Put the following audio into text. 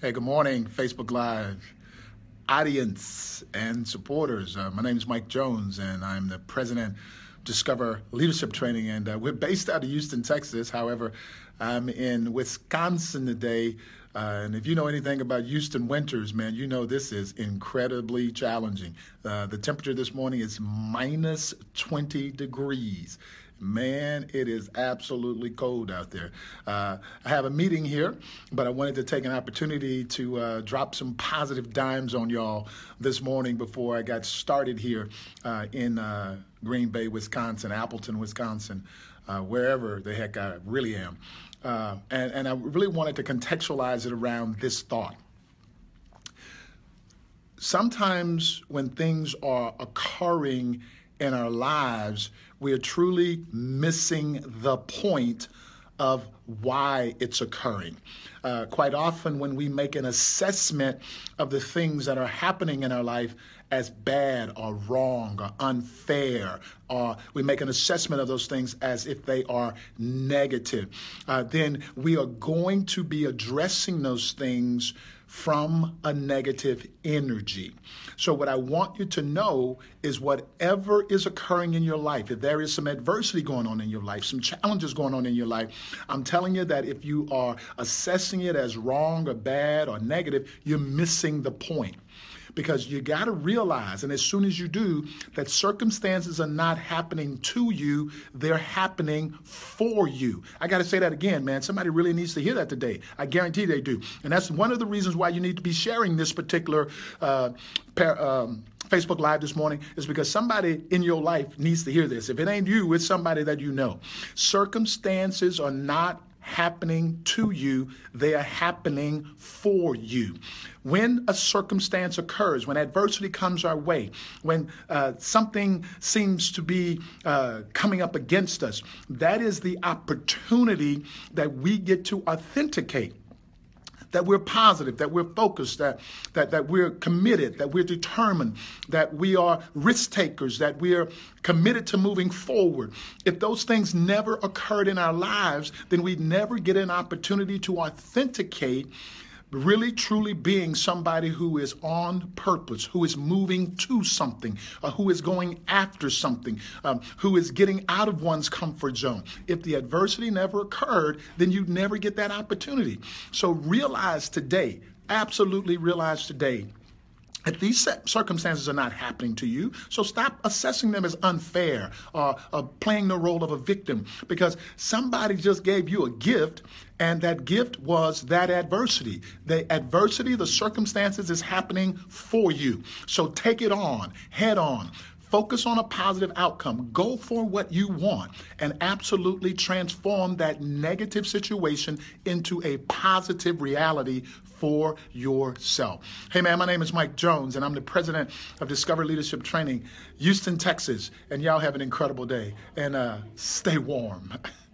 Hey, good morning, Facebook Live audience and supporters. Uh, my name is Mike Jones, and I'm the president of Discover Leadership Training, and uh, we're based out of Houston, Texas. However, I'm in Wisconsin today, uh, and if you know anything about Houston winters, man, you know this is incredibly challenging. Uh, the temperature this morning is minus 20 degrees. Man, it is absolutely cold out there. Uh, I have a meeting here, but I wanted to take an opportunity to uh, drop some positive dimes on y'all this morning before I got started here uh, in uh, Green Bay, Wisconsin, Appleton, Wisconsin, uh, wherever the heck I really am. Uh, and, and I really wanted to contextualize it around this thought sometimes when things are occurring in our lives, we are truly missing the point of why it's occurring. Uh, quite often, when we make an assessment of the things that are happening in our life as bad or wrong or unfair, or we make an assessment of those things as if they are negative, uh, then we are going to be addressing those things from a negative energy. So, what I want you to know is whatever is occurring in your life, if there is some adversity going on in your life, some challenges going on in your life, I'm telling you that if you are assessing it as wrong or bad or negative, you're missing the point because you got to realize, and as soon as you do, that circumstances are not happening to you, they're happening for you. I got to say that again, man. Somebody really needs to hear that today. I guarantee they do. And that's one of the reasons why you need to be sharing this particular uh, um, Facebook Live this morning is because somebody in your life needs to hear this. If it ain't you, it's somebody that you know. Circumstances are not happening to you, they are happening for you. When a circumstance occurs, when adversity comes our way, when uh, something seems to be uh, coming up against us, that is the opportunity that we get to authenticate that we're positive, that we're focused, that, that, that we're committed, that we're determined, that we are risk takers, that we're committed to moving forward. If those things never occurred in our lives, then we'd never get an opportunity to authenticate really truly being somebody who is on purpose, who is moving to something, uh, who is going after something, um, who is getting out of one's comfort zone. If the adversity never occurred, then you'd never get that opportunity. So realize today, absolutely realize today that these circumstances are not happening to you. So stop assessing them as unfair or, or, playing the role of a victim because somebody just gave you a gift and that gift was that adversity. The adversity, the circumstances is happening for you. So take it on, head on. Focus on a positive outcome. Go for what you want and absolutely transform that negative situation into a positive reality for yourself. Hey, man, my name is Mike Jones, and I'm the president of Discover Leadership Training, Houston, Texas. And y'all have an incredible day and uh, stay warm.